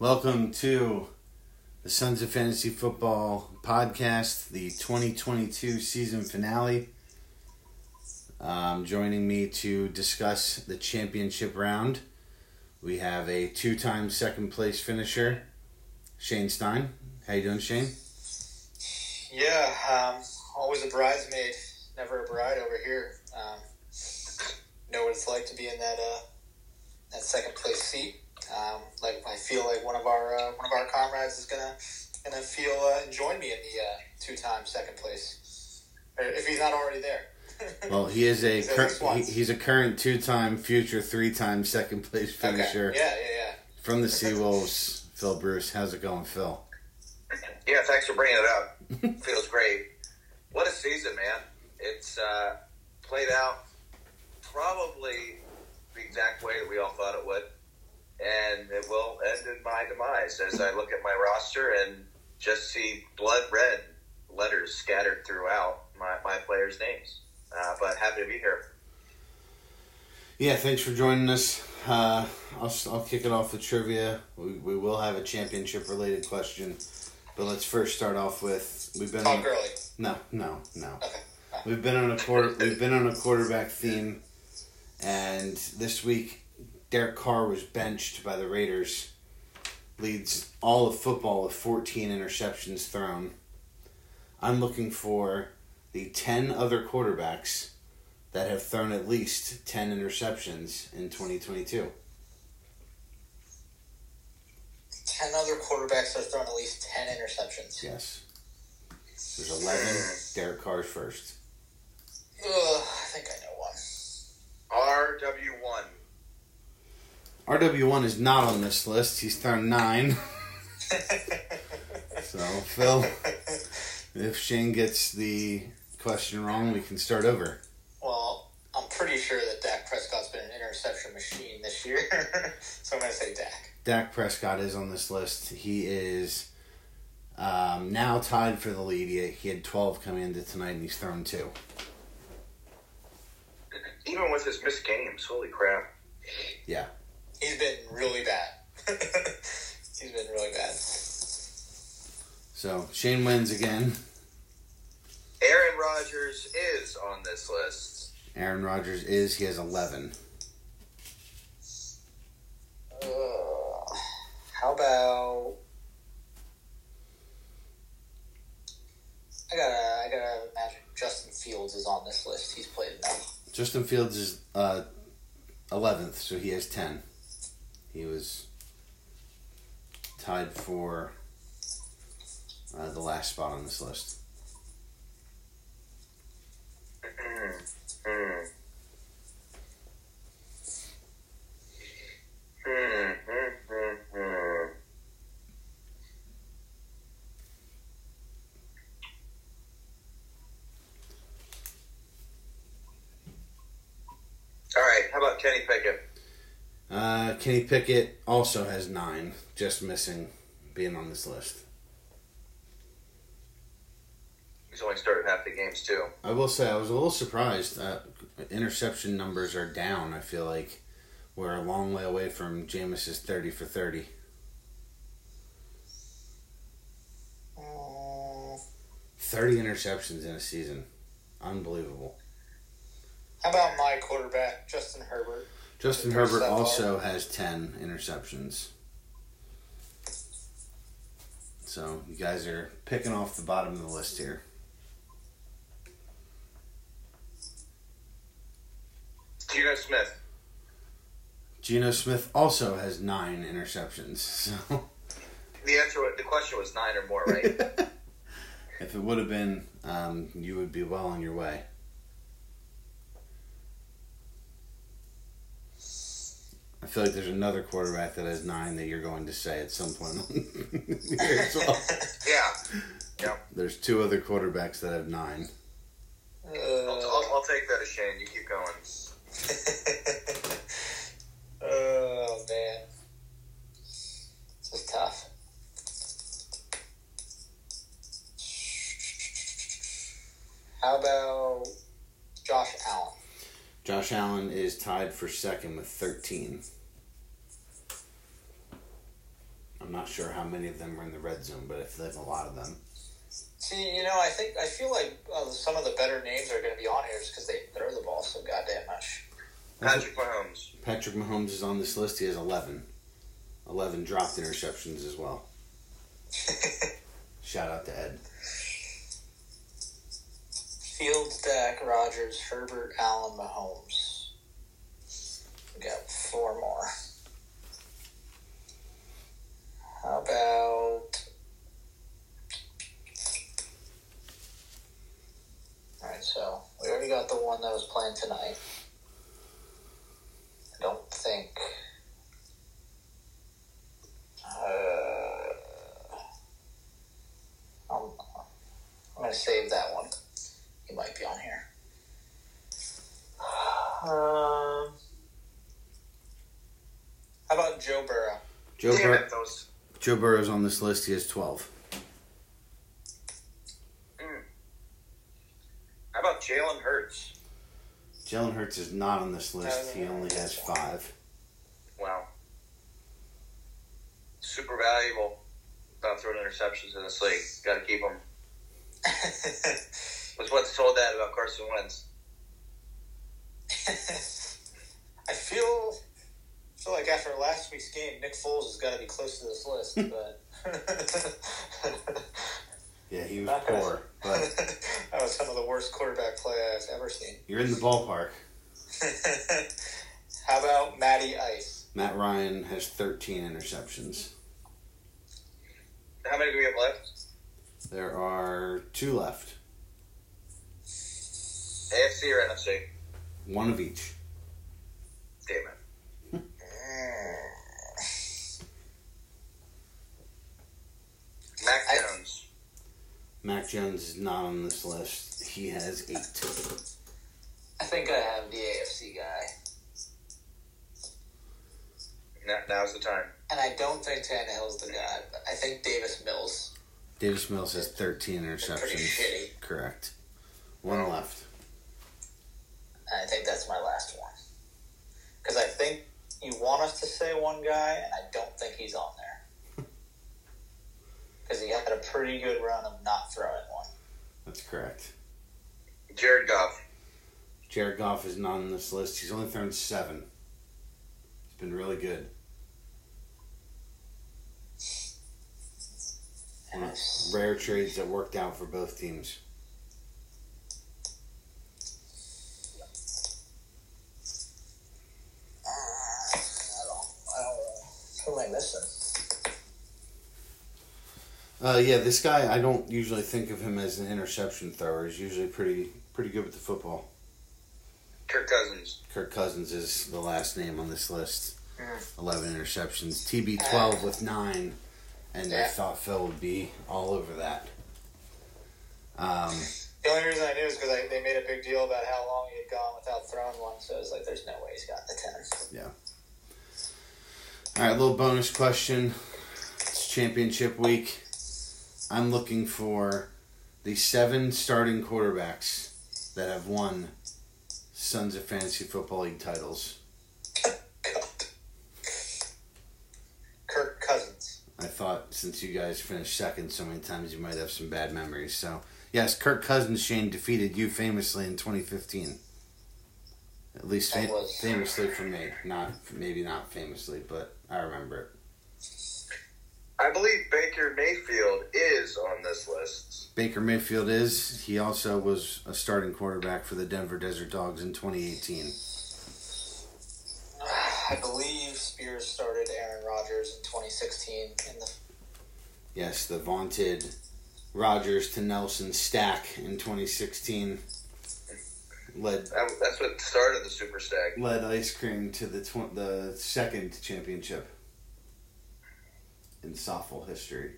Welcome to the Sons of Fantasy Football podcast, the 2022 season finale. Um, joining me to discuss the championship round, we have a two-time second place finisher, Shane Stein. How you doing, Shane? Yeah, um, always a bridesmaid, never a bride over here. Um, know what it's like to be in that uh, that second place seat. Um, like I feel like one of our uh, one of our comrades is gonna gonna feel uh, and join me in the uh, two time second place, if he's not already there. Well, he is a He's cur- he, he's a current two-time, future three-time second place Okay. finisher Yeah, yeah, yeah. from the Seawolves. Phil Bruce, how's it going, Phil? Yeah, thanks for bringing it up. Feels great. What a season, man! It's uh, played out probably the exact way that we all thought it would, and it will end in my demise as I look at my roster and just see blood red letters scattered throughout my, my players' names. Uh, but happy to be here. Yeah, thanks for joining us. Uh, I'll, I'll kick it off with trivia. We, we will have a championship related question, but let's first start off with we've been Tom on, Gurley. no no no Okay. we've been on a quarter we've been on a quarterback theme, and this week Derek Carr was benched by the Raiders, leads all of football with fourteen interceptions thrown. I'm looking for the ten other quarterbacks that have thrown at least 10 interceptions in 2022. Ten other quarterbacks have thrown at least ten interceptions. Yes. There's 11. Derek Carr's first. Ugh, I think I know one. RW1. RW1 is not on this list. He's thrown 9. So, Phil, if Shane gets the question wrong, we can start over. Well, I'm pretty sure that Dak Prescott's been an interception machine this year, so I'm going to say Dak. Dak Prescott is on this list. He is um, now tied for the lead. He, he had 12 coming into tonight, and he's thrown 2. Even with his missed games, holy crap. Yeah. He's been really bad. He's been really bad. So, Shane wins again. Aaron Rodgers is on this list. Aaron Rodgers is. He has 11. Ugh. how about? I gotta, I gotta imagine Justin Fields is on this list. He's played enough. Justin Fields is uh, 11th, so he has 10. He was tied for uh, the last spot on this list. All right, how about Kenny Pickett? Uh, Kenny Pickett also has 9, just missing being on this list. He's only started half the games too. I will say, I was a little surprised. Uh, interception numbers are down. I feel like we're a long way away from Jameis's 30 for 30. Mm, 30 interceptions in a season. Unbelievable. how about my quarterback, Justin Herbert? Justin Herbert also has 10 interceptions. So you guys are picking off the bottom of the list here. Geno Smith. Geno Smith also has nine interceptions. So The answer, the question was nine or more, right? if it would have been, um, you would be well on your way. I feel like there's another quarterback that has nine that you're going to say at some point on here as well. yeah. There's two other quarterbacks that have nine. I'll, Uh, I'll, I'll take that as Shane. You keep going. oh man, this is tough. How about Josh Allen? Josh Allen is tied for second with 13. I'm not sure how many of them are in the red zone, but if there's a lot of them. See, you know, I think I feel like uh, some of the better names are going to be on here just because they throw the ball so goddamn much. Patrick Mahomes. Patrick Mahomes is on this list. He has 11. 11 dropped interceptions as well. Shout out to Ed. Fields, Dak, Rodgers, Herbert, Allen, Mahomes. We got four more. How about? All right, so we already got the one that was playing tonight. I don't think. Uh, I'm, I'm gonna save that one. He might be on here. Um, how about Joe Burrow? Joe, Damn Bur- it, those. Joe Burrow's on this list. He has 12. Hmm. How about Jalen Hurts? Jalen Hurts is not on this list. He only has five. Wow. Super valuable. Not throwing interceptions in this league. Got to keep them. Was what's told that about Carson Wentz. I feel feel like after last week's game, Nick Foles has got to be close to this list, but Yeah, he was Not gonna- poor, but that was some of the worst quarterback play I've ever seen. you're in the ballpark. How about Matty Ice? Matt Ryan has 13 interceptions. How many do we have left? There are two left, AFC or NFC? one of each. Damn it. Mac I- Jones. Mac Jones is not on this list. He has eight. I think I have the AFC guy, Now, now's the time. and I don't think Tannehill's the guy, but I think Davis Mills. Davis Mills has 13 Pretty interceptions. shitty. Correct. One left. And I think that's my last one. Because I think you want us to say one guy, and I don't think he's on there. Because he had a pretty good run of not throwing one. That's correct. Jared Goff. Jared Goff is not on this list. He's only thrown seven. He's been really good. And One Rare trades that worked out for both teams. Uh, I don't, I don't, who am I missing? Uh, yeah, this guy I don't usually think of him as an interception thrower. He's usually pretty pretty good with the football. Kirk Cousins. Kirk Cousins is the last name on this list. Mm. Eleven interceptions. TB twelve with nine, and I thought Phil would be all over that. Um, The only reason I knew is because they made a big deal about how long he had gone without throwing one, so it's like, there's no way he's got the 10. Yeah. all right, little bonus question. It's championship week. I'm looking for the seven starting quarterbacks that have won Sons of Fantasy Football League titles. Kirk Cousins. I thought since you guys finished second so many times, you might have some bad memories. So, yes, Kirk Cousins, Shane, defeated you famously in 2015. At least That fa- was- famously for me. Not maybe not famously, but I remember it. I believe Baker Mayfield is on this list. Baker Mayfield is. He also was a starting quarterback for the Denver Desert Dogs in 2018. I believe Spears started Aaron Rodgers in 2016 in the Yes, the vaunted Rodgers to Nelson stack in 2016 led that's what started the Super stack. led ice cream to the tw- the second championship in softball history.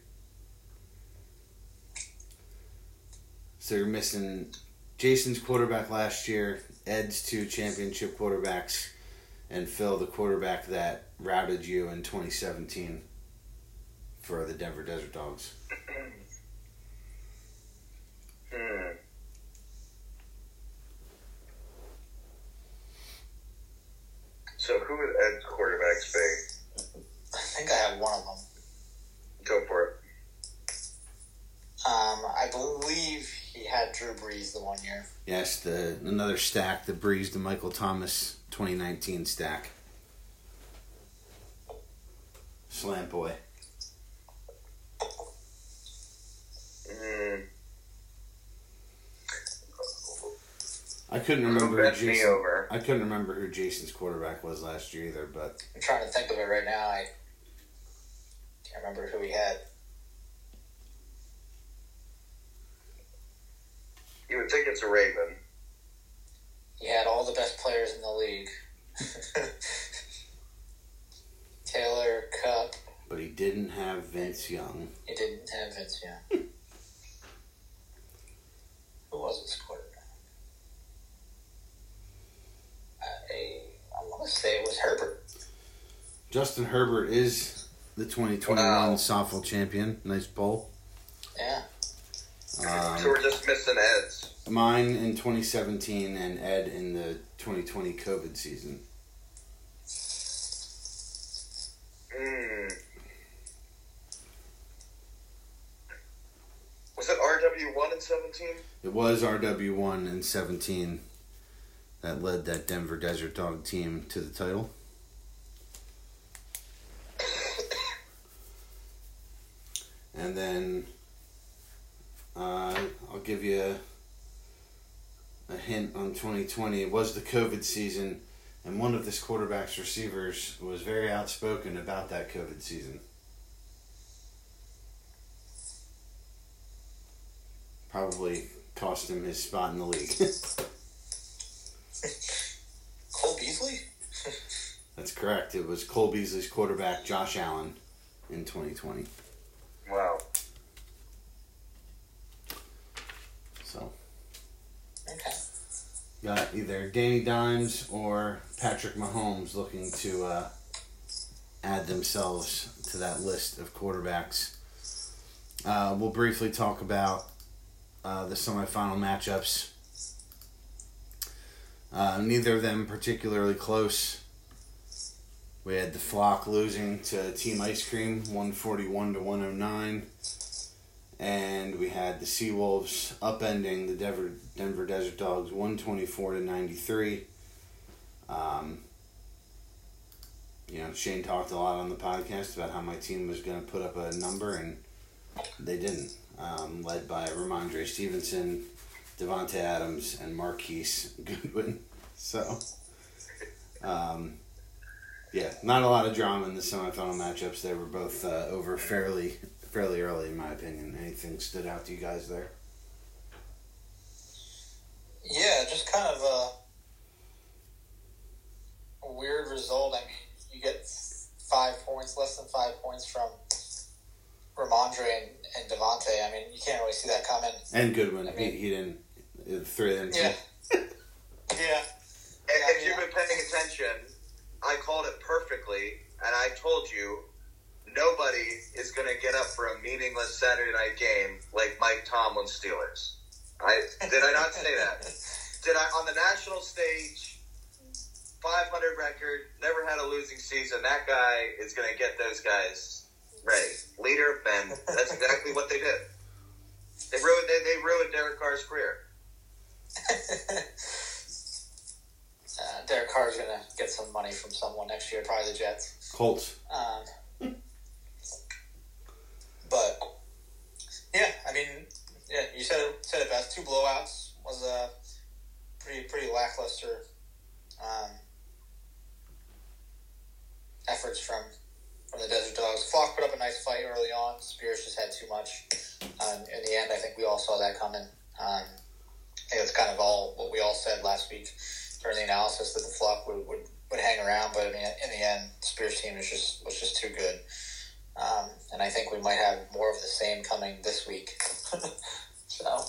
So you're missing Jason's quarterback last year, Ed's two championship quarterbacks, and Phil, the quarterback that routed you in 2017 for the Denver Desert Dogs. Hmm. So who would Ed's quarterbacks be? I think I have one of them. Go for it. Um, I believe he had Drew Brees the one year. Yes, the another stack, the Brees the Michael Thomas 2019 stack. Slant boy. Mm. I couldn't remember. Who Jason, I couldn't remember who Jason's quarterback was last year either. But I'm trying to think of it right now. I can't remember who he had. You would think it's a Raven. He had all the best players in the league. Taylor Cup. but he didn't have Vince Young. He didn't have Vince Young. Who was his quarterback? Uh, I, I want to say it was Herbert. Justin Herbert is the 2021 Wow. softball champion. Nice poll. Yeah. Um, so we're just missing Eds. Mine in 2017 and Ed in the 2020 COVID season. Mm. Was it RW1 in 17? It was RW1 in 17 that led that Denver Desert Dog team to the title. And then uh, I'll give you a, a hint on 2020. It was the COVID season, and one of this quarterback's receivers was very outspoken about that COVID season. Probably cost him his spot in the league. Cole Beasley? That's correct. It was Cole Beasley's quarterback, Josh Allen, in 2020. Wow. So, Okay. got either Danny Dimes or Patrick Mahomes looking to uh, add themselves to that list of quarterbacks. Uh, we'll briefly talk about uh, the semifinal matchups. Uh, neither of them particularly close. We had the Flock losing to Team Ice Cream, 141 to 109. And we had the Seawolves upending the Denver, Denver Desert Dogs, 124 to 93. Um, you know, Shane talked a lot on the podcast about how my team was going to put up a number, and they didn't. Um, led by Rhamondre Stevenson, Davante Adams, and Marquise Goodwin. So, um, yeah, not a lot of drama in the semifinal matchups. They were both uh, over fairly fairly early, in my opinion. Anything stood out to you guys there? Yeah, just kind of a, a weird result. I mean, you get five points, less than five points from Rhamondre and, and Davante. I mean, you can't really see that coming. And Goodwin, I mean- he, he didn't. The three of them. Yeah. Yeah. And Yeah, if you've been paying attention, I called it perfectly, and I told you nobody is going to get up for a meaningless Saturday night game like Mike Tomlin Steelers. I did I not say that? Did I on the national stage? 500 record, never had a losing season. That guy is going to get those guys ready. Leader of men. That's exactly what they did. They ruined. They, they ruined Derek Carr's career. uh, Derek Carr's going to get some money from someone next year, probably the Jets. Colts. Um, but yeah, I mean, yeah, you said it, said it best. Two blowouts was a pretty pretty lackluster um, efforts from from the Desert Dogs. Flock put up a nice fight early on. Spears just had too much. Um, in the end, I think we all saw that coming. Um, I think that's kind of all what we all said last week during the analysis that the Flock would, would, would hang around. But I mean, in the end, Spears' team was just was just too good. Um, and I think we might have more of the same coming this week. so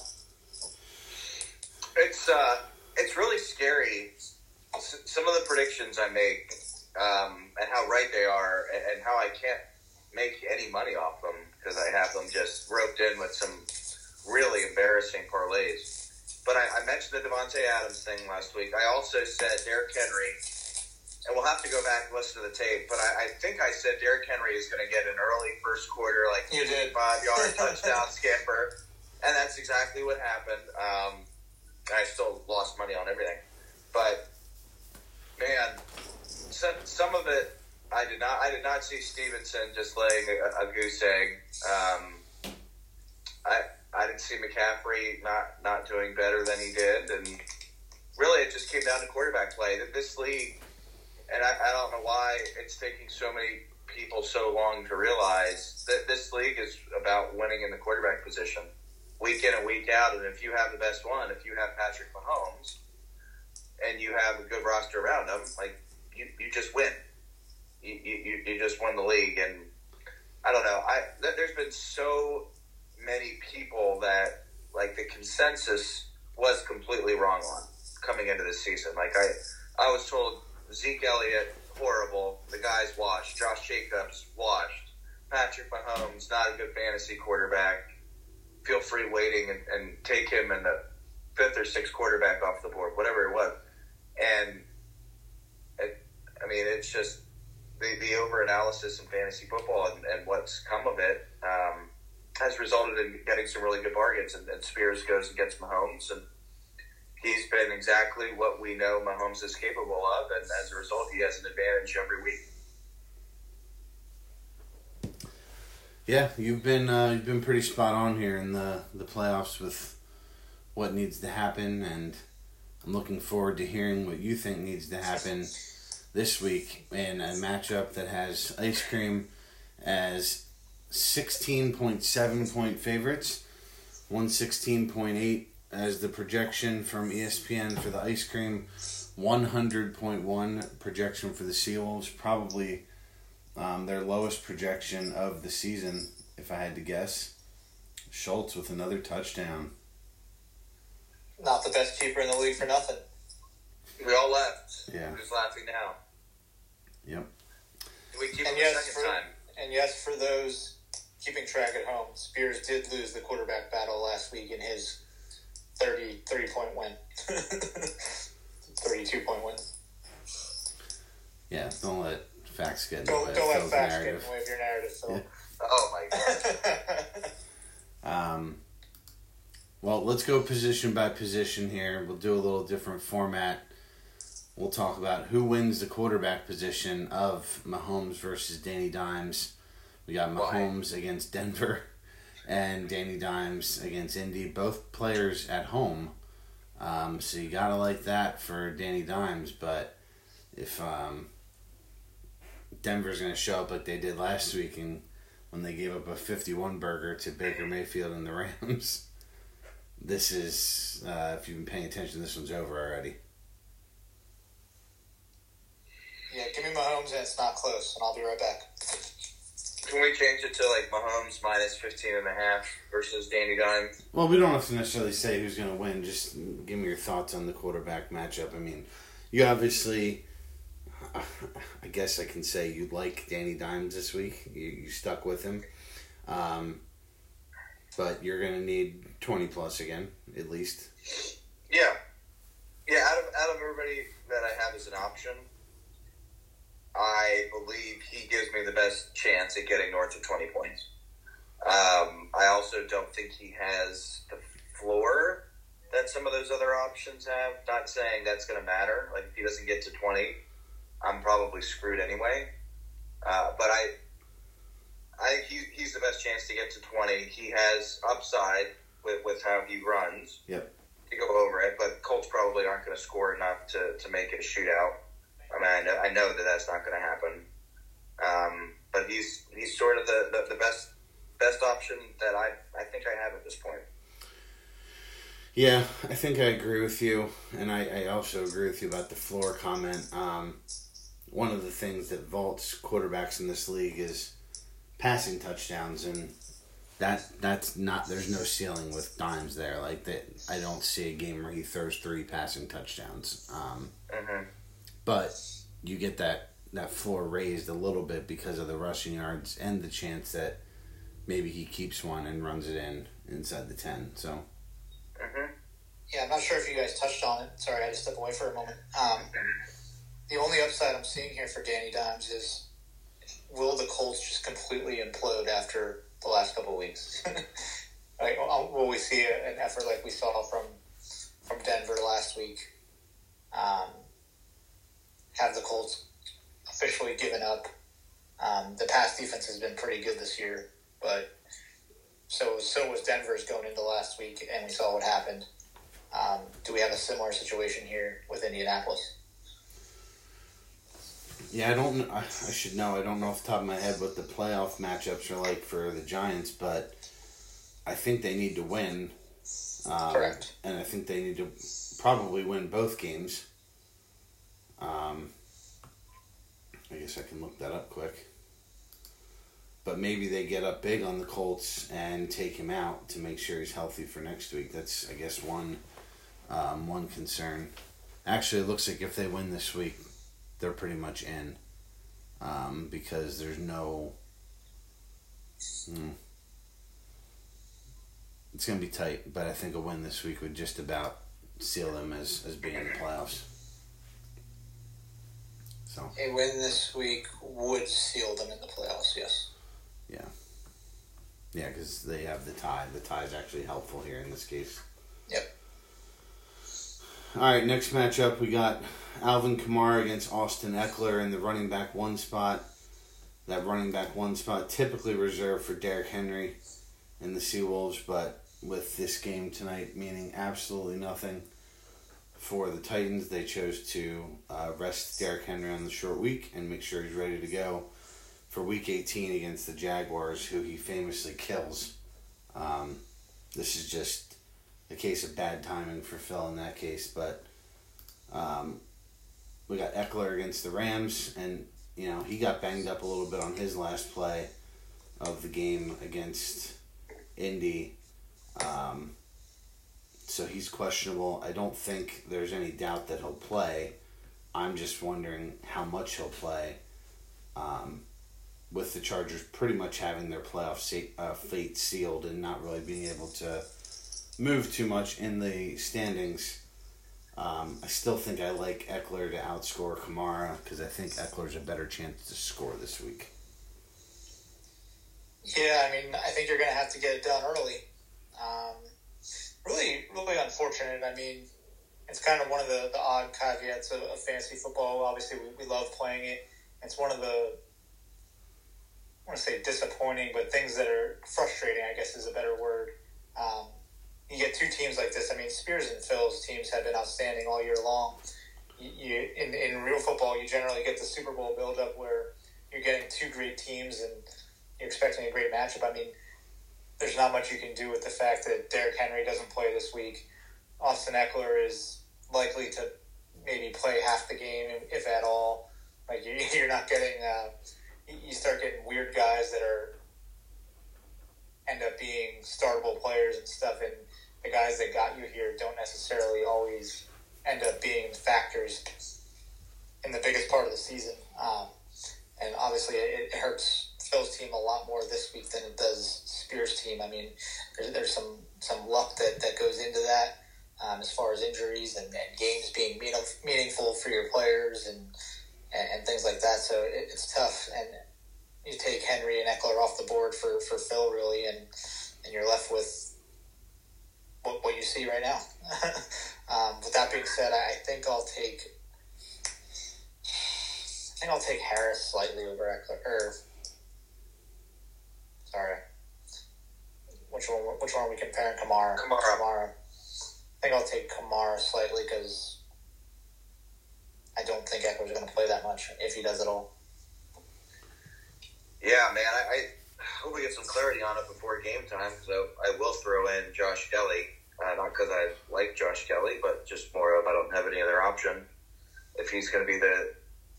It's uh, it's really scary. S- Some of the predictions I make, um, and how right they are, and, how I can't make any money off them because I have them just roped in with some really embarrassing parlays. But I, I mentioned the Davante Adams thing last week. I also said Derrick Henry, and we'll have to go back and listen to the tape. But I, I think I said Derrick Henry is going to get an early first quarter, like You did. five yard touchdown scamper, and that's exactly what happened. Um, I still lost money on everything, but man, some, some of it I did not. I did not see Stevenson just laying a, a goose egg. Um, I I didn't see McCaffrey not not doing better than he did, and really it just came down to quarterback play. This league, and I, I don't know why it's taking so many people so long to realize that this league is about winning in the quarterback position week in and week out. And if you have the best one, if you have Patrick Mahomes, and you have a good roster around him, like you, you just win. You, you, you just win the league, and I don't know. I there's been so many people that like the consensus was completely wrong on coming into this season. Like I, I was told Zeke Elliott horrible. The guy's washed. Josh Jacobs washed. Patrick Mahomes not a good fantasy quarterback. Feel free waiting and, and take him in the fifth or sixth quarterback off the board, whatever it was. And it, I mean, it's just the, the over analysis in fantasy football and, and what's come of it um, has resulted in getting some really good bargains. And, and Spears goes and gets Mahomes, and he's been exactly what we know Mahomes is capable of. And as a result, he has an advantage every week. Yeah, you've been uh, you've been pretty spot on here in the the playoffs with what needs to happen, and I'm looking forward to hearing what you think needs to happen this week in a matchup that has ice cream as 16.7 point favorites, 116.8 as the projection from ESPN for the ice cream, 100.1 projection for the Seawolves, probably um, their lowest projection of the season, if I had to guess. Schultz with another touchdown. Not the best keeper in the league for nothing. We all left. Yeah. Who's laughing now? Yep. Do we keep And yes, a second for- time? And yes, for those keeping track at home, Spears did lose the quarterback battle last week in his 30, 30 point win. 32 point win. Yeah, don't let facts get in the Don't, way don't of let Phil's facts get in narrative. the way of your narrative, Phil. Yeah. Oh my god. Um, well, let's go position by position here. We'll do a little different format. We'll talk about who wins the quarterback position of Mahomes versus Danny Dimes. We got Why? Mahomes against Denver and Danny Dimes against Indy. Both players at home. Um, so you gotta like that for Danny Dimes. But if um, Denver's gonna show up like they did last week and when they gave up a 51 burger to Baker Mayfield and the Rams. This is, uh, if you've been paying attention, this one's over already. yeah, give me Mahomes and it's not close, and I'll be right back. Can we change it to like Mahomes minus 15 and a half versus Danny Dimes? Well, we don't have to necessarily say who's going to win. Just give me your thoughts on the quarterback matchup. I mean, you obviously, I guess I can say you like Danny Dimes this week. You, you stuck with him. Um, but you're going to need 20 plus again, at least. Yeah. Yeah, out of, out of everybody that I have as an option, I believe he gives me the best chance at getting north of 20 points. Um, I also don't think he has the floor that some of those other options have. Not saying that's going to matter. Like, if he doesn't get to 20, I'm probably screwed anyway. Uh, but I, I think he, he's the best chance to get to 20. He has upside with, with how he runs Yep. to go over it, but Colts probably aren't going to score enough to, to make it a shootout. I mean, I know, I know that that's not going to happen. Um, but he's he's sort of the, the, the best best option that I, I think I have at this point. Yeah, I think I agree with you, and I, I also agree with you about the floor comment. Um, one of the things that vaults quarterbacks in this league is passing touchdowns, and that that's not there's no ceiling with dimes there. Like that, I don't see a game where he throws three passing touchdowns. Um, Mm-hmm. But you get that that floor raised a little bit because of the rushing yards and the chance that maybe he keeps one and runs it in inside the ten. So. Mm-hmm. Yeah, I'm not sure if you guys touched on it. Sorry, I had to step away for a moment. Um, the only upside I'm seeing here for Danny Dimes is will the Colts just completely implode after the last couple of weeks? Like, will we see an effort like we saw from from Denver last week? Um, have the Colts officially given up? Um, the pass defense has been pretty good this year, but so so was Denver's going into last week, and we saw what happened. Um, do we have a similar situation here with Indianapolis? Yeah, I don't. I, I should know. I don't know off the top of my head what the playoff matchups are like for the Giants, but I think they need to win. Um, Correct. And I think they need to probably win both games. I can look that up quick. But maybe they get up big on the Colts and take him out to make sure he's healthy for next week. That's I guess one um, one concern. Actually, it looks like if they win this week, they're pretty much in um, because there's no. Hmm, it's going to be tight, but I think a win this week would just about seal them as, as being in the playoffs. So a win this week would seal them in the playoffs. Yes. Yeah. Yeah, because they have the tie. The tie is actually helpful here in this case. Yep. All right, next matchup we got Alvin Kamara against Austin Ekeler in the running back one spot. That running back one spot typically reserved for Derrick Henry and the Seawolves, but with this game tonight meaning absolutely nothing for the Titans, they chose to uh, rest Derrick Henry on the short week and make sure he's ready to go for Week 18 against the Jaguars, who he famously kills. Um, this is just a case of bad timing for Phil in that case. But um, we got Ekeler against the Rams, and you know he got banged up a little bit on his last play of the game against Indy. Um, so he's questionable. I don't think there's any doubt that he'll play. I'm just wondering how much he'll play. Um, with the Chargers pretty much having their playoff uh, fate sealed and not really being able to move too much in the standings. Um, I still think I like Ekeler to outscore Kamara because I think Ekeler's a better chance to score this week. Yeah, I mean, I think you're going to have to get it done early. Um, really, really unfortunate. I mean, it's kind of one of the, the odd caveats of, of fantasy football. Obviously, we, we love playing it. It's one of the, I want to say disappointing, but things that are frustrating, I guess is a better word. Um, you get two teams like this. I mean, Spears and Phil's teams have been outstanding all year long. You, you in, in real football, you generally get the Super Bowl buildup where you're getting two great teams and you're expecting a great matchup. I mean, there's not much you can do with the fact that Derrick Henry doesn't play this week. Austin Ekeler is likely to maybe play half the game, if at all. Like you're not getting, uh, you start getting weird guys that are end up being startable players and stuff, and the guys that got you here don't necessarily always end up being factors in the biggest part of the season. Um, and obviously, it, it, hurts Phil's team a lot more this week than it does Spears' team. I mean, there's, there's some some luck that, that goes into that um, as far as injuries and, and games being mean, meaningful for your players and, and, and things like that. So it, it's tough. And you take Henry and Ekeler off the board for, for Phil, really, and, and you're left with what, what you see right now. um, with that being said, I think I'll take. I think I'll take Harris slightly over Ekeler Or, sorry, which one? Which one are we comparing? Kamara. Kamara. Kamara. I think I'll take Kamara slightly because I don't think Ekeler's going to play that much if he does at all. Yeah, man. I, I hope we get some clarity on it before game time. So I will throw in Josh Kelly, Uh, not because I like Josh Kelly, but just more of I don't have any other option if he's going to be the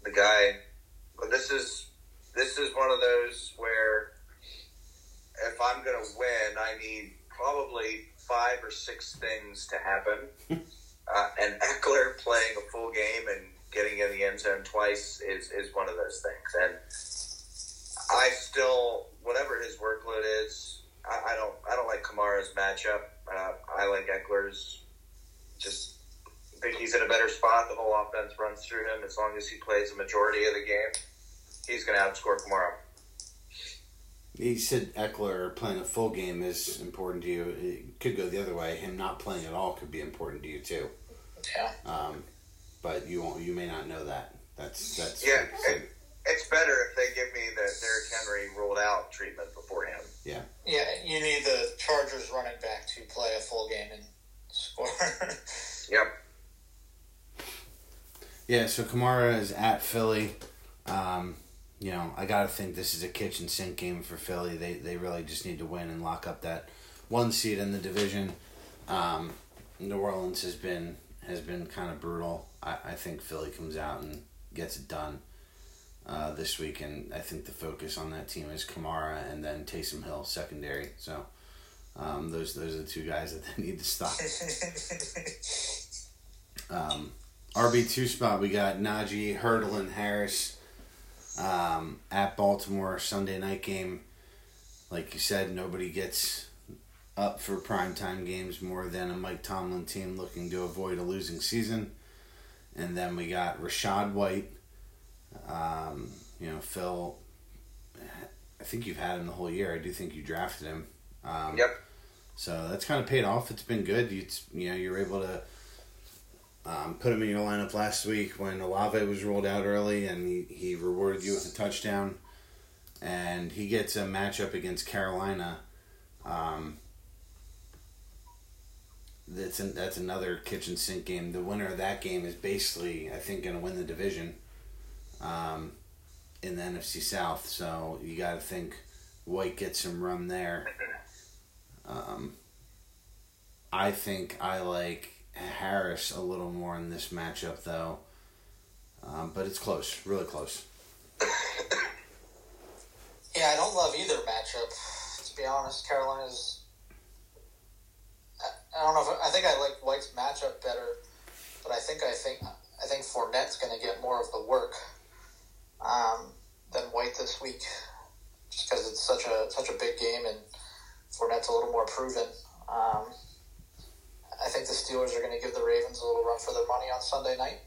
the guy. But this is this is one of those where if I'm going to win, I need probably five or six things to happen. uh, and Ekeler playing a full game and getting in the end zone twice is, is one of those things. And I still, whatever his workload is, I, I don't I don't like Kamara's matchup. Uh, I like Ekeler's. Just think he's in a better spot. The whole offense runs through him. As long as he plays the majority of the game, he's going to outscore Kamara. He said Ekeler playing a full game is important to you. It could go the other way. Him not playing at all could be important to you too. Yeah. Um, but you won't. You may not know that. That's that's. Yeah, it, it's better if they give me the Derrick Henry ruled out treatment beforehand. Yeah. Yeah, you need the Chargers running back to play a full game and score. Yep. Yeah. So Kamara is at Philly. Um, you know, I got to think this is a kitchen sink game for Philly. They they really just need to win and lock up that one seed in the division. Um, New Orleans has been has been kind of brutal. I, I think Philly comes out and gets it done uh, this week, and I think the focus on that team is Kamara and then Taysom Hill secondary. So um, those those are the two guys that they need to stop. Um, RB two spot we got Najee, Hurdle, and Harris um, at Baltimore Sunday night game. Like you said, nobody gets up for primetime games more than a Mike Tomlin team looking to avoid a losing season. And then we got Rashad White. Um, you know, Phil, I think you've had him the whole year. I do think you drafted him. Um, Yep. So that's kind of paid off. It's been good. You, you know, you were able to um, put him in your lineup last week when Olave was rolled out early, and he, he rewarded you with a touchdown. And he gets a matchup against Carolina. Um, that's an, that's another kitchen sink game. The winner of that game is basically, I think, going to win the division um, in the NFC South. So you got to think White gets some run there. Um, I think I like Harris a little more in this matchup, though. Um, but it's close, really close. yeah, I don't love either matchup. To be honest, Carolina's. I, I don't know if I think I like White's matchup better, but I think I think I think Fournette's going to get more of the work um, than White this week, just because it's such a such a big game and Fournette's a little more proven. Um, I think the Steelers are going to give the Ravens a little run for their money on Sunday night.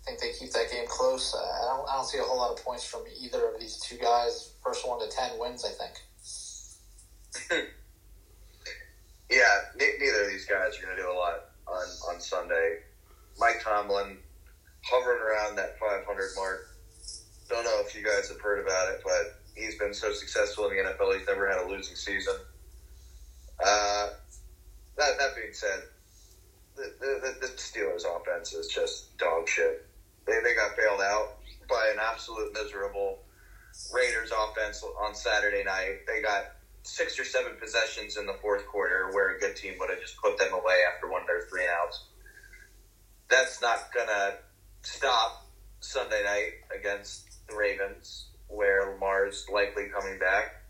I think they keep that game close. I don't. I don't see a whole lot of points from either of these two guys. First one to ten wins, I think. Yeah, ne- neither of these guys are going to do a lot on, on Sunday. Mike Tomlin hovering around that 500 mark. Don't know if you guys have heard about it, but he's been so successful in the NFL. He's never had a losing season. Uh, that that being said, the, the, the Steelers' offense is just dog shit. They, they got bailed out by an absolute miserable Raiders offense on Saturday night. They got six or seven possessions in the fourth quarter where a good team would have just put them away after one of their three outs. That's not going to stop Sunday night against the Ravens, where Lamar's likely coming back.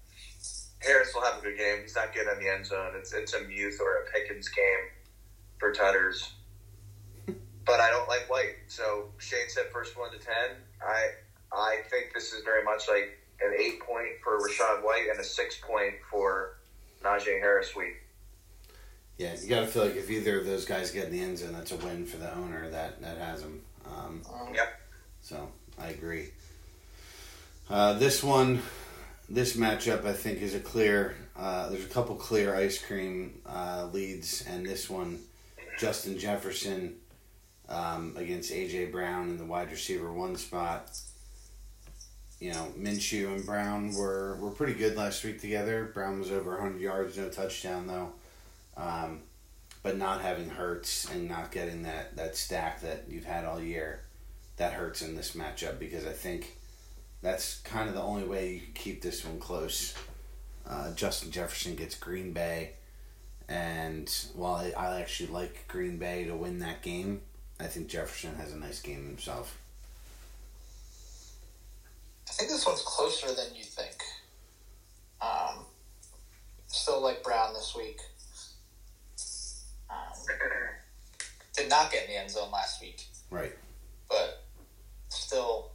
Harris will have a good game. He's not getting in the end zone. It's it's a Muth or a Pickens game for Tutters. But I don't like White. So Shane said first one to ten. I I think this is very much like an eight point for Rashad White and a six point for Najee Harris week. Yeah, you got to feel like if either of those guys get in the end zone, that's a win for the owner that, that has them. Um, Um, Yep. So I agree. Uh, this one, this matchup, I think is a clear. Uh, there's a couple clear ice cream uh, leads, and this one, Justin Jefferson um, against AJ Brown in the wide receiver one spot. You know, Minshew and Brown were, were pretty good last week together. Brown was over 100 yards, no touchdown though. Um, but not having Hurts and not getting that, that stack that you've had all year, that hurts in this matchup because I think that's kind of the only way you can keep this one close. Uh, Justin Jefferson gets Green Bay, and while I, I actually like Green Bay to win that game, I think Jefferson has a nice game himself. I think this one's closer than you think. Um, still like Brown this week. Um, did not get in the end zone last week, Right. but still,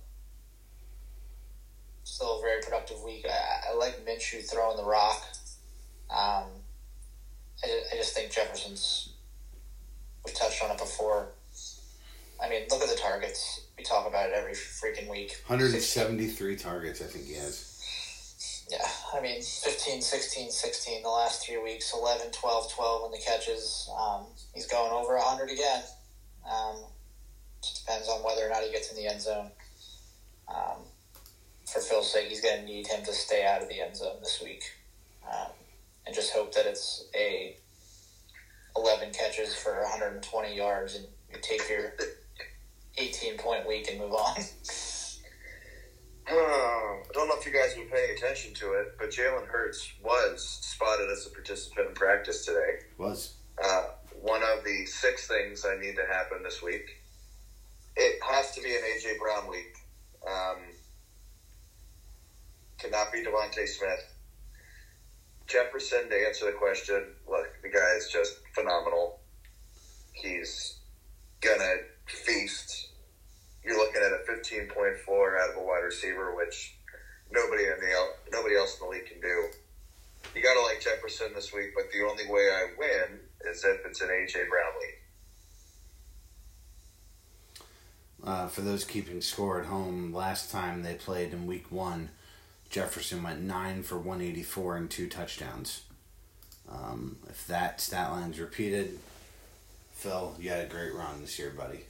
still a very productive week. I, I like Minshew throwing the rock. Um, I, I just think Jefferson's. We touched on it before. I mean, look at the targets. We talk about it every freaking week. 173 targets, I think he has. Yeah, I mean, 15, 16, 16 the last three weeks, 11, 12, 12 in the catches. Um, he's going over 100 again. Um, just depends on whether or not he gets in the end zone. Um, for Phil's sake, he's going to need him to stay out of the end zone this week. Um, and just hope that it's a 11 catches for 120 yards and you take your 18 point week and move on. Oh, I don't know if you guys were paying attention to it, but Jalen Hurts was spotted as a participant in practice today. Was. Uh, one of the six things I need to happen this week. It has to be an AJ Brown week. Um, cannot be DeVonta Smith. Jefferson, to answer the question, look, the guy is just phenomenal. He's gonna feast. You're looking at a 15.4 out of a wide receiver, which nobody in the nobody else in the league can do. You gotta like Jefferson this week, but the only way I win is if it's an AJ Brown league. Uh, for those keeping score at home, last time they played in week one, Jefferson went nine for 184 and two touchdowns. Um, if that stat line's repeated, Phil, you had a great run this year, buddy.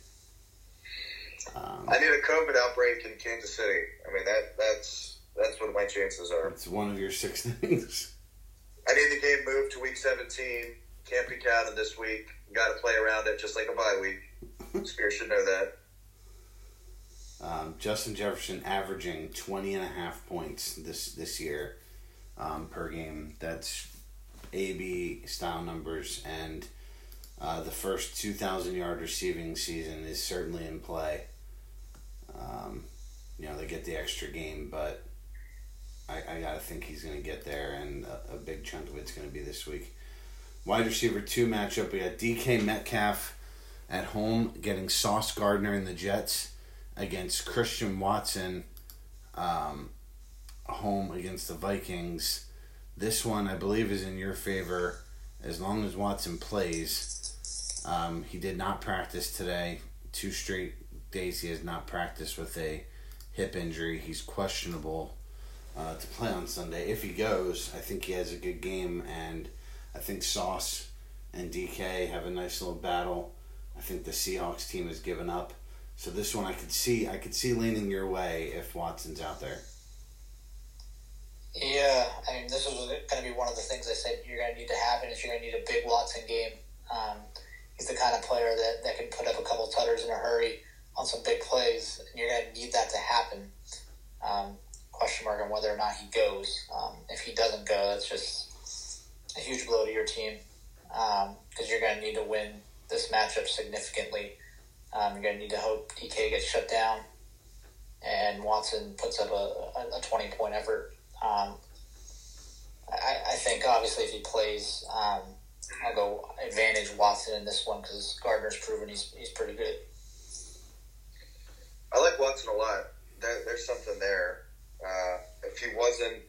Um, I need a COVID outbreak in Kansas City. I mean that that's that's what my chances are. It's one of your six things. I need the game moved to week 17. Can't be counted this week. Got to play around it just like a bye week. Spears should know that. Um, Justin Jefferson averaging 20 and a half points this this year um, per game. That's AB style numbers, and uh, the first 2,000 yard receiving season is certainly in play. Um, you know, they get the extra game, but I, I got to think he's going to get there, and a, a, big chunk of it's going to be this week. Wide receiver two matchup, we got DK Metcalf at home getting Sauce Gardner and the Jets against Christian Watson um, home against the Vikings. This one, I believe, is in your favor as long as Watson plays. Um, he did not practice today. Two straight days he has not practiced with a hip injury. He's questionable uh, to play on Sunday. If he goes, I think he has a good game, and I think Sauce and DK have a nice little battle. I think the Seahawks team has given up. So this one I could see I could see leaning your way if Watson's out there. Yeah, I mean this is going to be one of the things I said you're going to need to happen is you're going to need a big Watson game. Um, he's the kind of player that, that can put up a couple tutters in a hurry on some big plays, and you're going to need that to happen. Um, question mark on whether or not he goes. Um, if he doesn't go, that's just a huge blow to your team because um, you're going to need to win this matchup significantly. Um, you're going to need to hope DK gets shut down and Watson puts up a, a, 20 point effort. Um, I, I, think obviously if he plays, um, I'll go advantage Watson in this one because Gardner's proven he's, he's pretty good. I like Watson a lot. There, there's something there. Uh, if he wasn't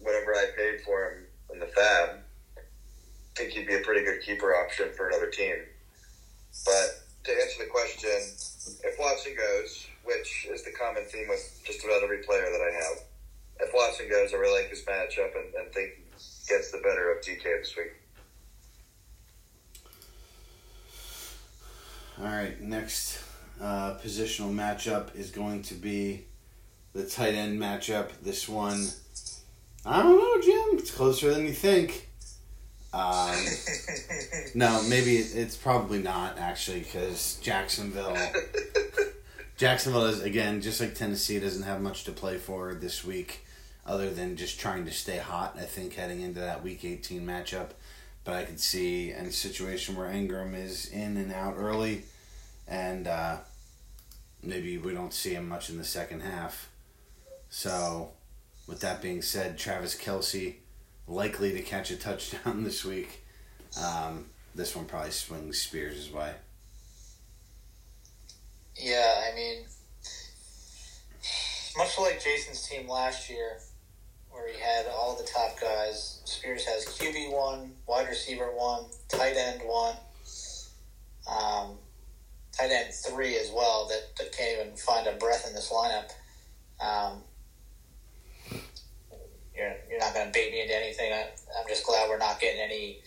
whatever I paid for him in the fab, I think he'd be a pretty good keeper option for another team. But to answer the question, if Watson goes, which is the common theme with just about every player that I have, if Watson goes, I really like this matchup and, and think gets the better of DK this week. All right, next uh, positional matchup is going to be the tight end matchup. This one, I don't know, Jim. It's closer than you think. Um, no, maybe it's probably not actually because Jacksonville. Jacksonville is again just like Tennessee doesn't have much to play for this week, other than just trying to stay hot. I think heading into that Week 18 matchup, but I could see a situation where Engram is in and out early, and uh, maybe we don't see him much in the second half. So, with that being said, Travis Kelce likely to catch a touchdown this week. Um, this one probably swings Spears' way. Yeah, I mean, much like Jason's team last year, where he had all the top guys, Spears has QB one, wide receiver one, tight end one, um, tight end three as well that, that can't even find a breath in this lineup. Um, you're you're not going to bait me into anything. I, I'm just glad we're not getting any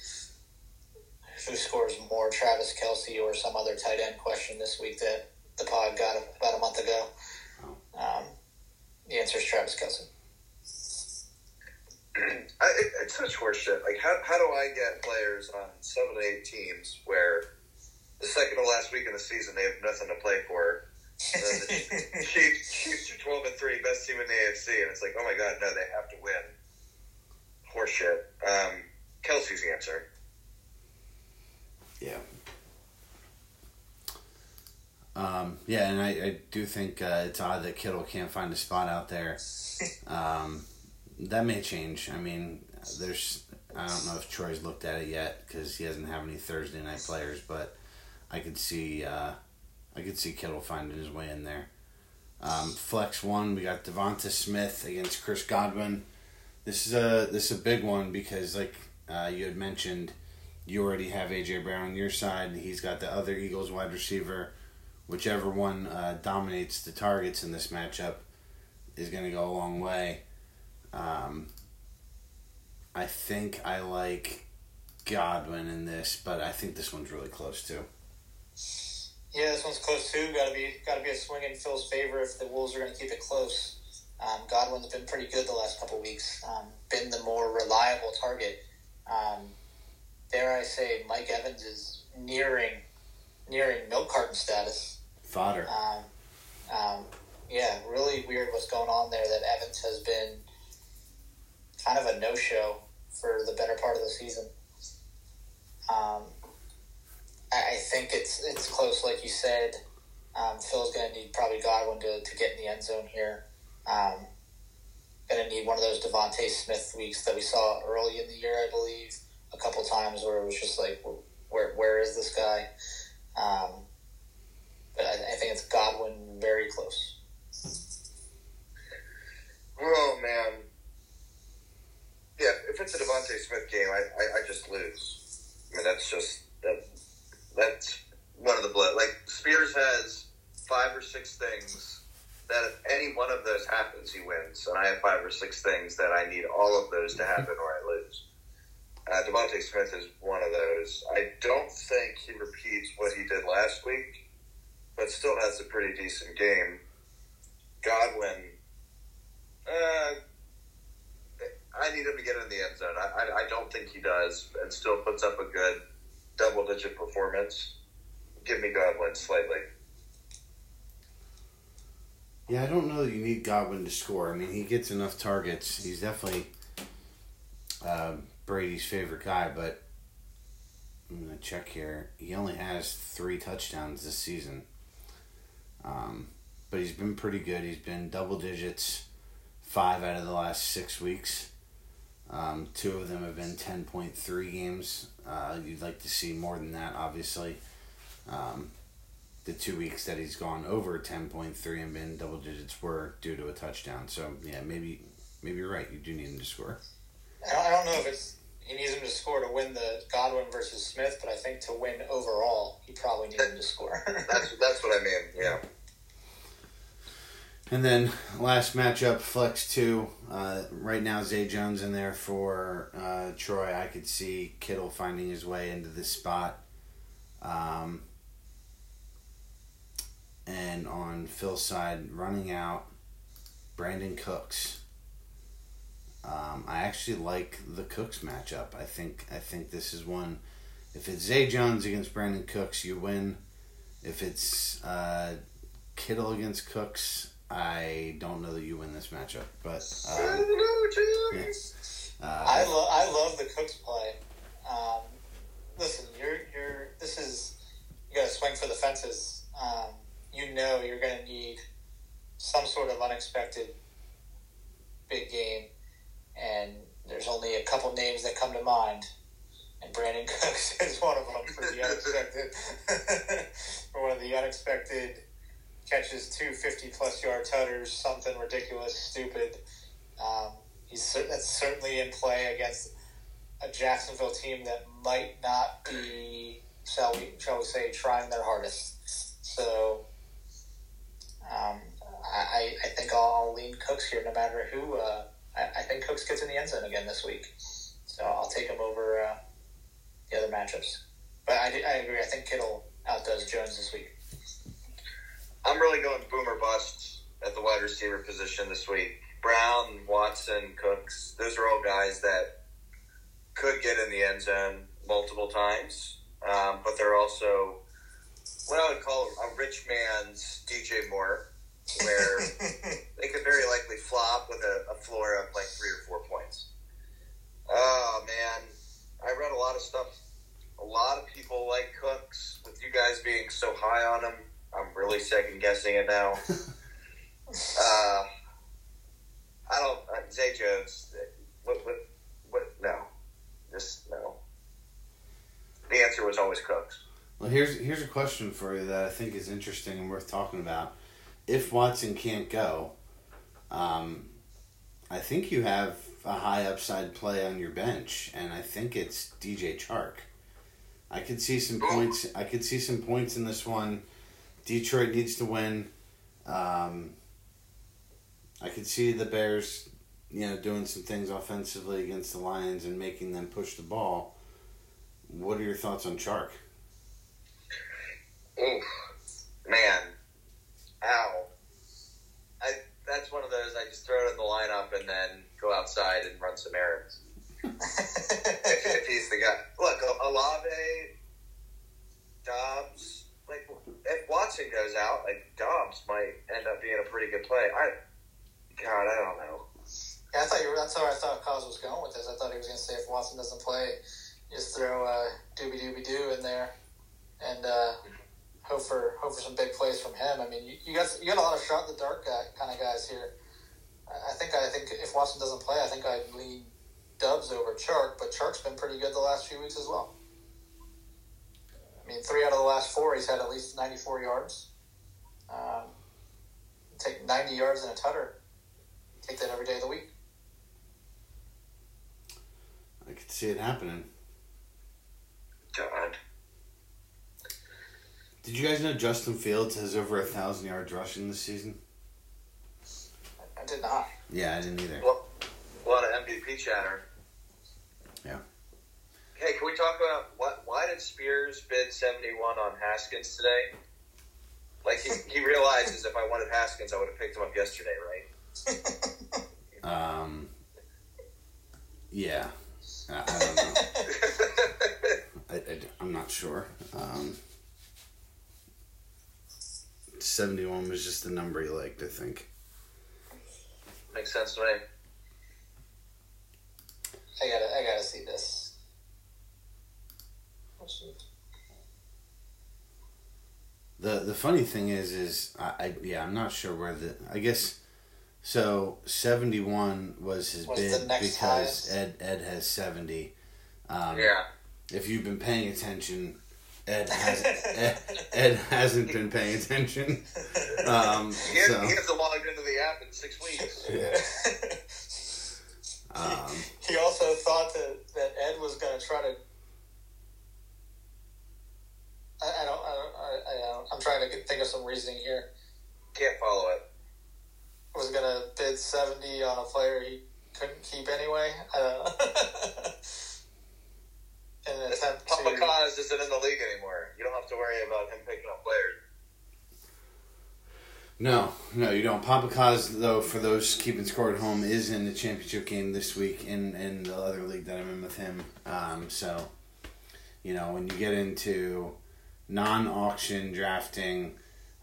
who scores more, Travis Kelce or some other tight end question this week that the pod got about a month ago. Um, the answer is Travis Kelce. I, it, it's such horseshit. Like, how, how do I get players on seven, to eight teams where the second to last week in the season they have nothing to play for? Chiefs, Chiefs are twelve and three, best team in the AFC, and it's like, oh my god, no, they have to win. Horseshit. Um, Kelce's the answer. Yeah. Um, yeah, and I, I do think uh, it's odd that Kittle can't find a spot out there. Um, that may change. I mean, there's I don't know if Troy's looked at it yet because he doesn't have any Thursday night players, but I could see uh, I could see Kittle finding his way in there. Um, flex one, we got Devonta Smith against Chris Godwin. This is a this is a big one because like uh, you had mentioned, you already have AJ Brown on your side. He's got the other Eagles wide receiver. Whichever one uh, dominates the targets in this matchup is going to go a long way. Um, I think I like Godwin in this, but I think this one's really close too. Yeah, this one's close too. Got to be got to be a swing in Phil's favor if the Wolves are going to keep it close. Um, Godwin's been pretty good the last couple weeks. Um, been the more reliable target. Um, dare I say, Mike Evans is nearing nearing milk carton status. Fodder. Um, um, yeah, really weird what's going on there. That Evans has been kind of a no show for the better part of the season. Um, I, think it's it's close, like you said. Um, Phil's going to need probably Godwin to, to get in the end zone here. Um, going to need one of those DeVonta Smith weeks that we saw early in the year, I believe, a couple times where it was just like, where where is this guy? Um, but I, I think it's Godwin very close. Oh man, yeah. If it's a DeVonta Smith game, I, I, I just lose. I mean, that's just that. That's one of the blood. Like Spears has five or six things that if any one of those happens, he wins, and I have five or six things that I need all of those to happen or I lose. Uh, DeVonta Smith is one of those. I don't think he repeats what he did last week, but still has a pretty decent game. Godwin, uh, I need him to get in the end zone. I, I, I don't think he does, and still puts up a good double digit performance. Give me Godwin slightly. Yeah, I don't know that you need Godwin to score. I mean, he gets enough targets. He's definitely uh, Brady's favorite guy, but I'm gonna check here. He only has three touchdowns this season. Um, but he's been pretty good. He's been double digits five out of the last six weeks. Um, two of them have been 10.3 games. Uh, you'd like to see more than that, obviously. Um, the two weeks that he's gone over 10.3 and been double digits were due to a touchdown. So, yeah, maybe maybe you're right. You do need him to score. I don't know if it's he needs him to score to win the Godwin versus Smith, but I think to win overall, he probably needs him to score. that's that's what I mean. Yeah. And then last matchup, flex two. Uh, right now, Zay Jones in there for uh, Troy. I could see Kittle finding his way into this spot. Um, and on Phil's side, running out, Brandin Cooks. Um, I actually like the Cooks matchup. I think I think this is one. If it's Zay Jones against Brandin Cooks, you win. If it's uh, Kittle against Cooks, I don't know that you win this matchup, but um, yeah. uh, I love I love the Cooks play. Um, listen, you're you're this is you got to swing for the fences. Um, you know you're going to need some sort of unexpected big game, and there's only a couple names that come to mind, and Brandin Cooks is one of them for the unexpected for one of the unexpected catches two 50 plus yard tutters, something ridiculous, stupid. Um, he's that's certainly in play against a Jacksonville team that might not be, shall we, shall we say, trying their hardest. So, um, I, I think I'll lean Cooks here, no matter who uh, I, I think Cooks gets in the end zone again this week. So I'll take him over uh, the other matchups. But I, I agree. I think Kittle outdoes Jones this week. I'm really going boomer bust at the wide receiver position this week. Brown, Watson, Cooks, those are all guys that could get in the end zone multiple times, um, but they're also what I would call a rich man's DJ Moore, where they could very likely flop with a, a floor of like three or four points. Oh man, I read a lot of stuff. A lot of people like Cooks. With you guys being so high on him, I'm really second guessing it now. uh, I don't. Uh, Zay Jones. What? What? What? No. Just no. The answer was always Cooks. Well, here's here's a question for you that I think is interesting and worth talking about. If Watson can't go, um, I think you have a high upside play on your bench, and I think it's DJ Chark. I could see some points. I could see some points in this one. Detroit needs to win. Um, I could see the Bears, you know, doing some things offensively against the Lions and making them push the ball. What are your thoughts on Chark? Oof, man, ow. I that's one of those. I just throw it in the lineup and then go outside and run some errands. if, if he's the guy, look, Olave, Doubs. Watson goes out, like Doubs might end up being a pretty good play. I, God, I don't know. Yeah, I thought you were. That's where I thought Cos was going with this. I thought he was going to say if Watson doesn't play, just throw uh, Doobie Doobie Doo in there, and uh, hope for hope for some big plays from him. I mean, you, you got you got a lot of shot in the dark guy, kind of guys here. I think I think if Watson doesn't play, I think I'd lean Doubs over Chark, but Chark's been pretty good the last few weeks as well. I mean, three out of the last four, he's had at least ninety four yards. Um, take ninety yards in a tutter. Take that every day of the week. I could see it happening. God. Did you guys know Justin Fields has over a thousand yards rushing this season? I did not. Yeah, I didn't either. Well, a lot of MVP chatter. Yeah. Hey, can we talk about what? Why did Spears bid seventy one on Haskins today? Like he, he realizes if I wanted Haskins, I would have picked him up yesterday, right? Um. Yeah. I, I don't know. I, I, am not sure. Um, 71 was just the number he liked, I think. Makes sense to me. I gotta, I gotta see this. The the funny thing is, is I, I yeah, I'm not sure where the I guess so. 71 was his Was bid because highest? Ed Ed has 70. Um, Yeah. If you've been paying attention, Ed hasn't Ed, Ed hasn't been paying attention. Um, He, has, so he hasn't logged into the app in six weeks. um, he also thought that, that Ed was gonna try to. I, I don't, I don't, I, I don't. I'm trying to think of some reasoning here. Can't follow it. Was gonna bid seventy on a player he couldn't keep anyway. I don't know. In an attempt Papa to. Kaz isn't in the league anymore. You don't have to worry about him picking up players. No, no, you don't. Papa Kaz, though, for those keeping score at home, is in the championship game this week in, in the other league that I'm in with him. Um, so, you know, when you get into non auction drafting,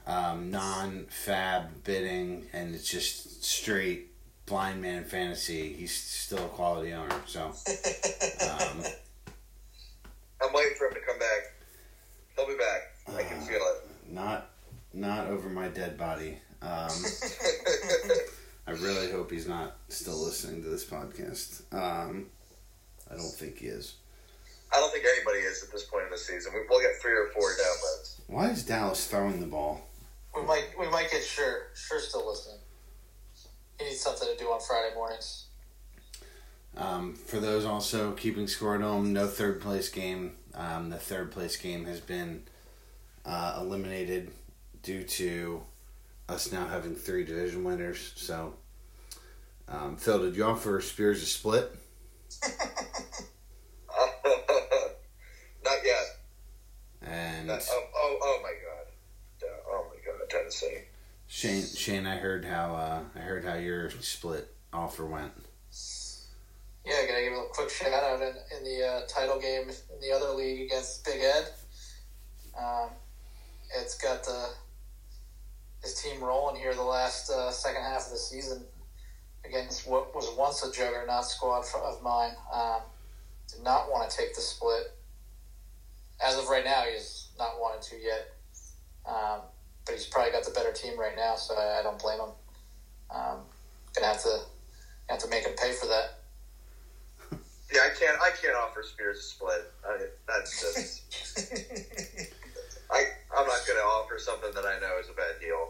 um, non fab bidding, and it's just straight blind man fantasy, he's still a quality owner. So, um, I'm waiting for him to come back. He'll be back. I can feel it. not not over my dead body. Um, I really hope he's not still listening to this podcast. Um, I don't think he is. I don't think anybody is at this point in the season. We- We'll get three or four downloads. Why is Dallas throwing the ball? We might, we might get sure. Sure, still listening. He needs something to do on Friday mornings. Um, for those also keeping score at home, no third place game. Um, the third place game has been uh, eliminated due to us now having three division winners. So Um, Phil, did you offer Spears a split? Not yet. And oh, oh, oh my god. Oh my god, Tennessee. Shane, Shane, I heard how uh, I heard how your split offer went. Yeah, gonna give a quick shout out in, in the uh, title game in the other league against Big Ed. Um, it's got the his team rolling here the last uh, second half of the season against what was once a juggernaut squad of mine. Um, did not want to take the split. As of right now, he's not wanted to yet. Um, but he's probably got the better team right now, so I, I don't blame him. Um, gonna have to have to make him pay for that. Yeah, I can't. I can't offer Spears a split. I, that's just. I I'm not going to offer something that I know is a bad deal.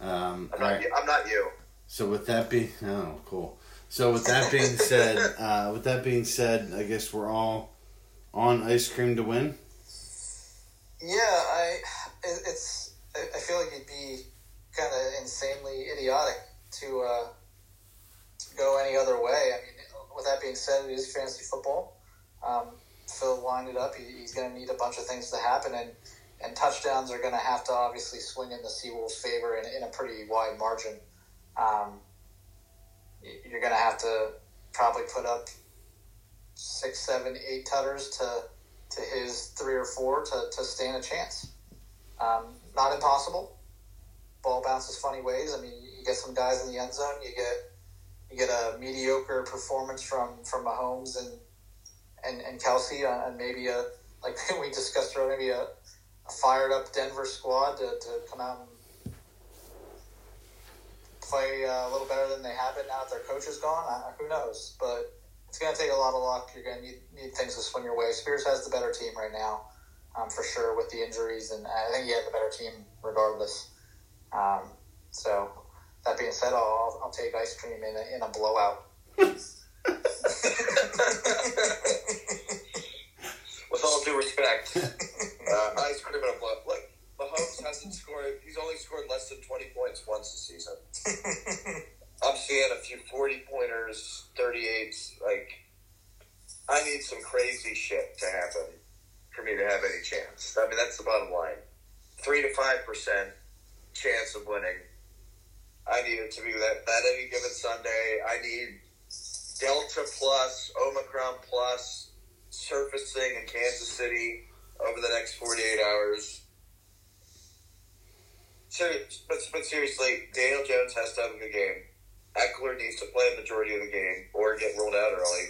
Um, I'm not. right. I'm not you. So with that being, oh, cool. So with that being said, uh, with that being said, I guess we're all on ice cream to win. Yeah, I. It, it's. I feel like it'd be kind of insanely idiotic to uh, go any other way. I mean, with that being said, it is fantasy football. Um, Phil lined it up. He, he's going to need a bunch of things to happen, and and touchdowns are going to have to obviously swing in the Seawolves' favor in, in a pretty wide margin. Um, you're going to have to probably put up six, seven, eight tutters to to his three or four to, to stand a chance. Um, not impossible. Ball bounces funny ways. I mean, you get some guys in the end zone. You get you get a mediocre performance from from Mahomes and and, and Kelce, uh, and maybe a like we discussed earlier, maybe a, a fired up Denver squad to, to come out and play uh, a little better than they have been now that their coach is gone. Uh, who knows? But it's going to take a lot of luck. You're going to need, need things to swing your way. Spears has the better team right now, um, for sure, with the injuries, and I think he had the better team regardless. Um, so that being said, I'll, I'll take ice cream in a, in a blowout. With all due respect, uh, ice cream in a blowout. Look, Mahomes hasn't scored. He's only scored less than twenty points once this season. I'm seeing a few forty pointers, thirty eights. Like, I need some crazy shit to happen for me to have any chance. I mean, that's the bottom line. Three to five percent chance of winning. I need it to be that that any given Sunday. I need Delta plus, Omicron plus, surfacing in Kansas City over the next 48 hours. Serious, but, but seriously, Daniel Jones has to have a good game. Ekeler needs to play a majority of the game or get ruled out early.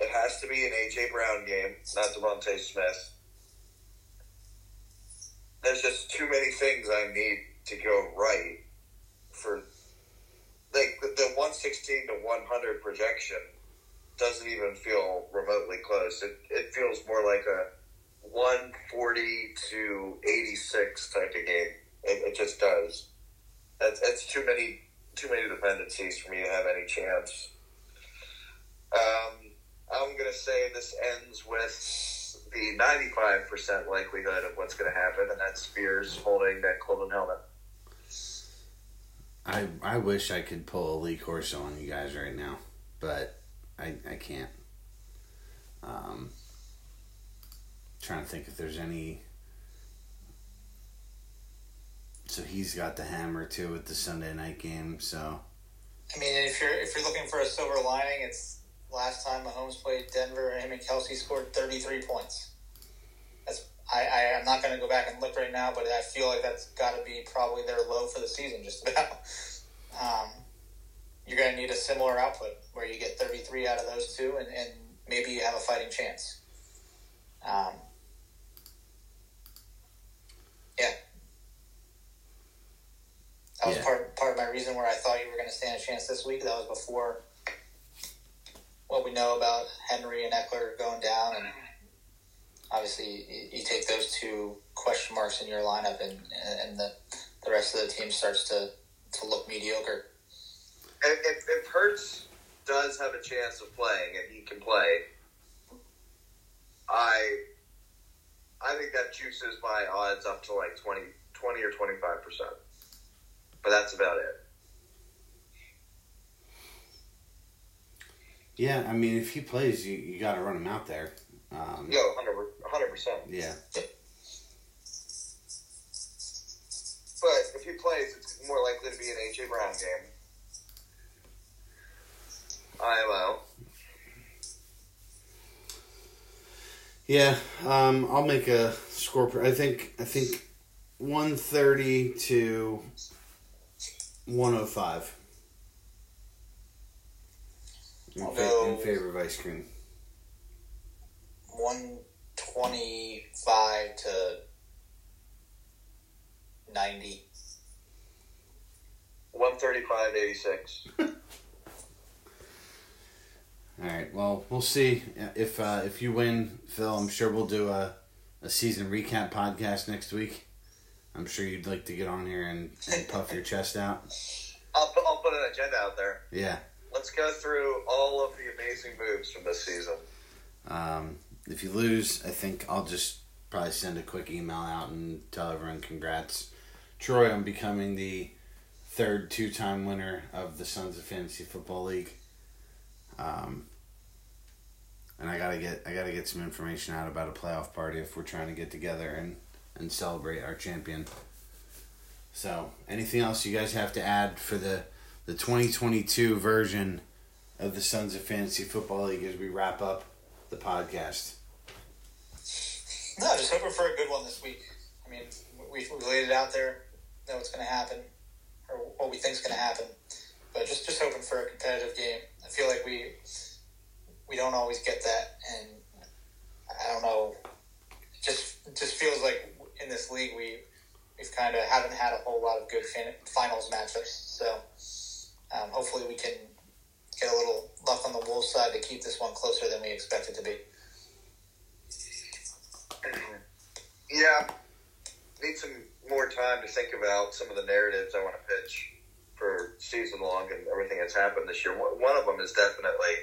It has to be an A.J. Brown game, not DeVonta Smith. There's just too many things I need to go right for like the, the 116 to 100 projection doesn't even feel remotely close. It, it feels more like a 140 to 86 type of game. It, it just does. That's, that's too many too many dependencies for me to have any chance. Um, I'm going to say this ends with the 95% likelihood of what's going to happen, and that's Spears holding that golden helmet. I I wish I could pull a Lee Corso on you guys right now, but I I can't. Um, trying to think if there's any. So he's got the hammer too with the Sunday night game. So I mean, if you're if you're looking for a silver lining, it's last time Mahomes played Denver, him and Kelce scored 33 points. That's I, I I'm not going to go back and look right now, but I feel like that's got to be probably their low for the season, just about. Um, you're going to need a similar output where you get 33 out of those two, and, and maybe you have a fighting chance. Um, yeah. That was Yeah. part part of my reason where I thought you were going to stand a chance this week. That was before what we know about Henry and Ekeler going down, and obviously you, you take those two question marks in your lineup, and and the the rest of the team starts to to look mediocre. If, if, if Hurts does have a chance of playing and he can play, I I think that juices my odds up to like 20, 20 or 25%. But that's about it. Yeah, I mean, if he plays, you, you got to run him out there. Um, Yo, 100 percent. yeah. But if he plays, it's more likely to be an AJ Brown game. IMO. Yeah, um, I'll make a score. I think I think one thirty to one hundred five. In, I'll fa- in favor of ice cream. 125 to 90. 135 86. All right. Well, we'll see if uh, if you win, Phil. I'm sure we'll do a, a season recap podcast next week. I'm sure you'd like to get on here and, and puff your chest out. I'll put, I'll put an agenda out there. Yeah. Let's go through all of the amazing moves from this season. Um, if you lose, I think I'll just probably send a quick email out and tell everyone congrats, Troy, I'm becoming the third two-time winner of the Sons of Fantasy Football League. Um, and I gotta get I gotta get some information out about a playoff party if we're trying to get together and and celebrate our champion. So, anything else you guys have to add for the the 2022 version of the Sons of Fantasy Football League as we wrap up the podcast? No, just hoping for a good one this week. I mean, we, we laid it out there, know what's going to happen, or what we think's going to happen. But just just hoping for a competitive game. I feel like we we don't always get that, and I don't know. It just it just feels like in this league we we've kind of haven't had a whole lot of good fin- finals matchups. So um, hopefully we can get a little luck on the Wolves side to keep this one closer than we expect it to be. Yeah, need some more time to think about some of the narratives I want to pitch for season long and everything that's happened this year. One of them is definitely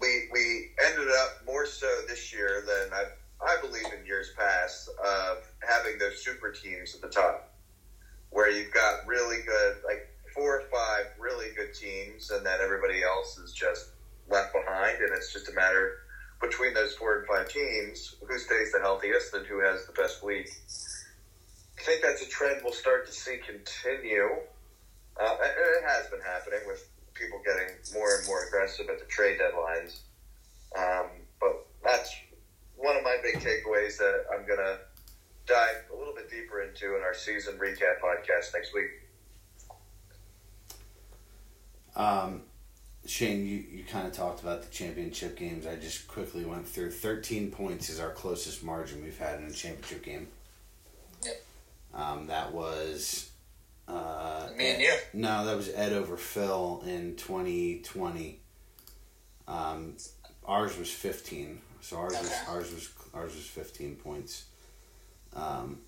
we we ended up more so this year than I I believe in years past of having those super teams at the top, where you've got really good like four or five really good teams, and then everybody else is just left behind, and it's just a matter between those four and five teams who stays the healthiest and who has the best week. I think that's a trend we'll start to see continue. Uh, it has been happening with people getting more and more aggressive at the trade deadlines. Um, but that's one of my big takeaways that I'm going to dive a little bit deeper into in our season recap podcast next week. Um, Shane, you, you kind of talked about the championship games. I just quickly went through. 13 points is our closest margin we've had in a championship game. Yep. Um, that was. Uh, Me and you. No, that was Ed over Phil in 2020. Um, ours was 15. So ours was ours was ours was 15 points. Um,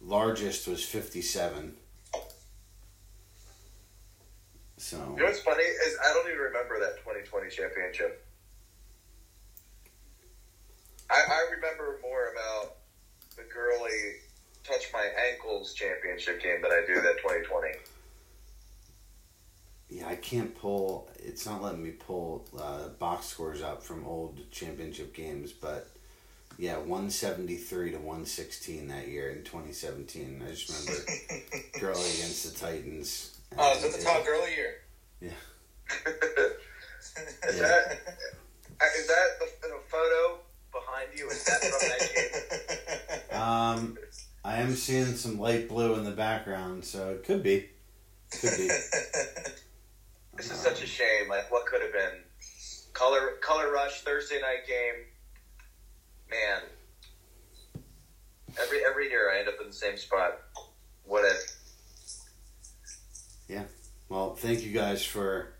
largest was 57. So You know what's funny is I don't even remember that 2020 championship. I, I remember more about the girly touch my ankles championship game than I do that 2020. Yeah, I can't pull. It's not letting me pull uh, box scores up from old championship games, but yeah, one seventy three to one sixteen that year in twenty seventeen. I just remember Gurley against the Titans. Oh, is it the Todd Gurley year? Yeah. is that is that the, the photo behind you? Is that from that game? Um, I am seeing some light blue in the background, so it could be. Could be. This is such a shame. Like what could have been. Color Color Rush Thursday night game. Man, every every year I end up in the same spot. What if? Yeah. Well, thank you guys for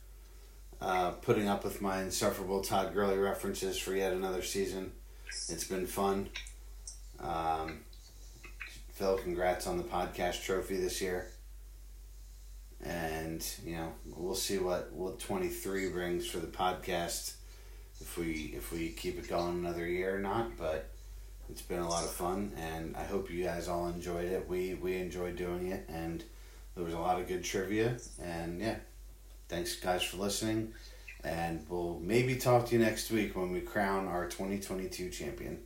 uh, putting up with my insufferable Todd Gurley references for yet another season. It's been fun. Um, Phil, congrats on the podcast trophy this year. And, you know, we'll see what, what 23 brings for the podcast if we if we keep it going another year or not, but it's been a lot of fun and I hope you guys all enjoyed it. We we enjoyed doing it and there was a lot of good trivia and yeah. Thanks guys for listening And we'll maybe talk to you next week when we crown our 2022 champion.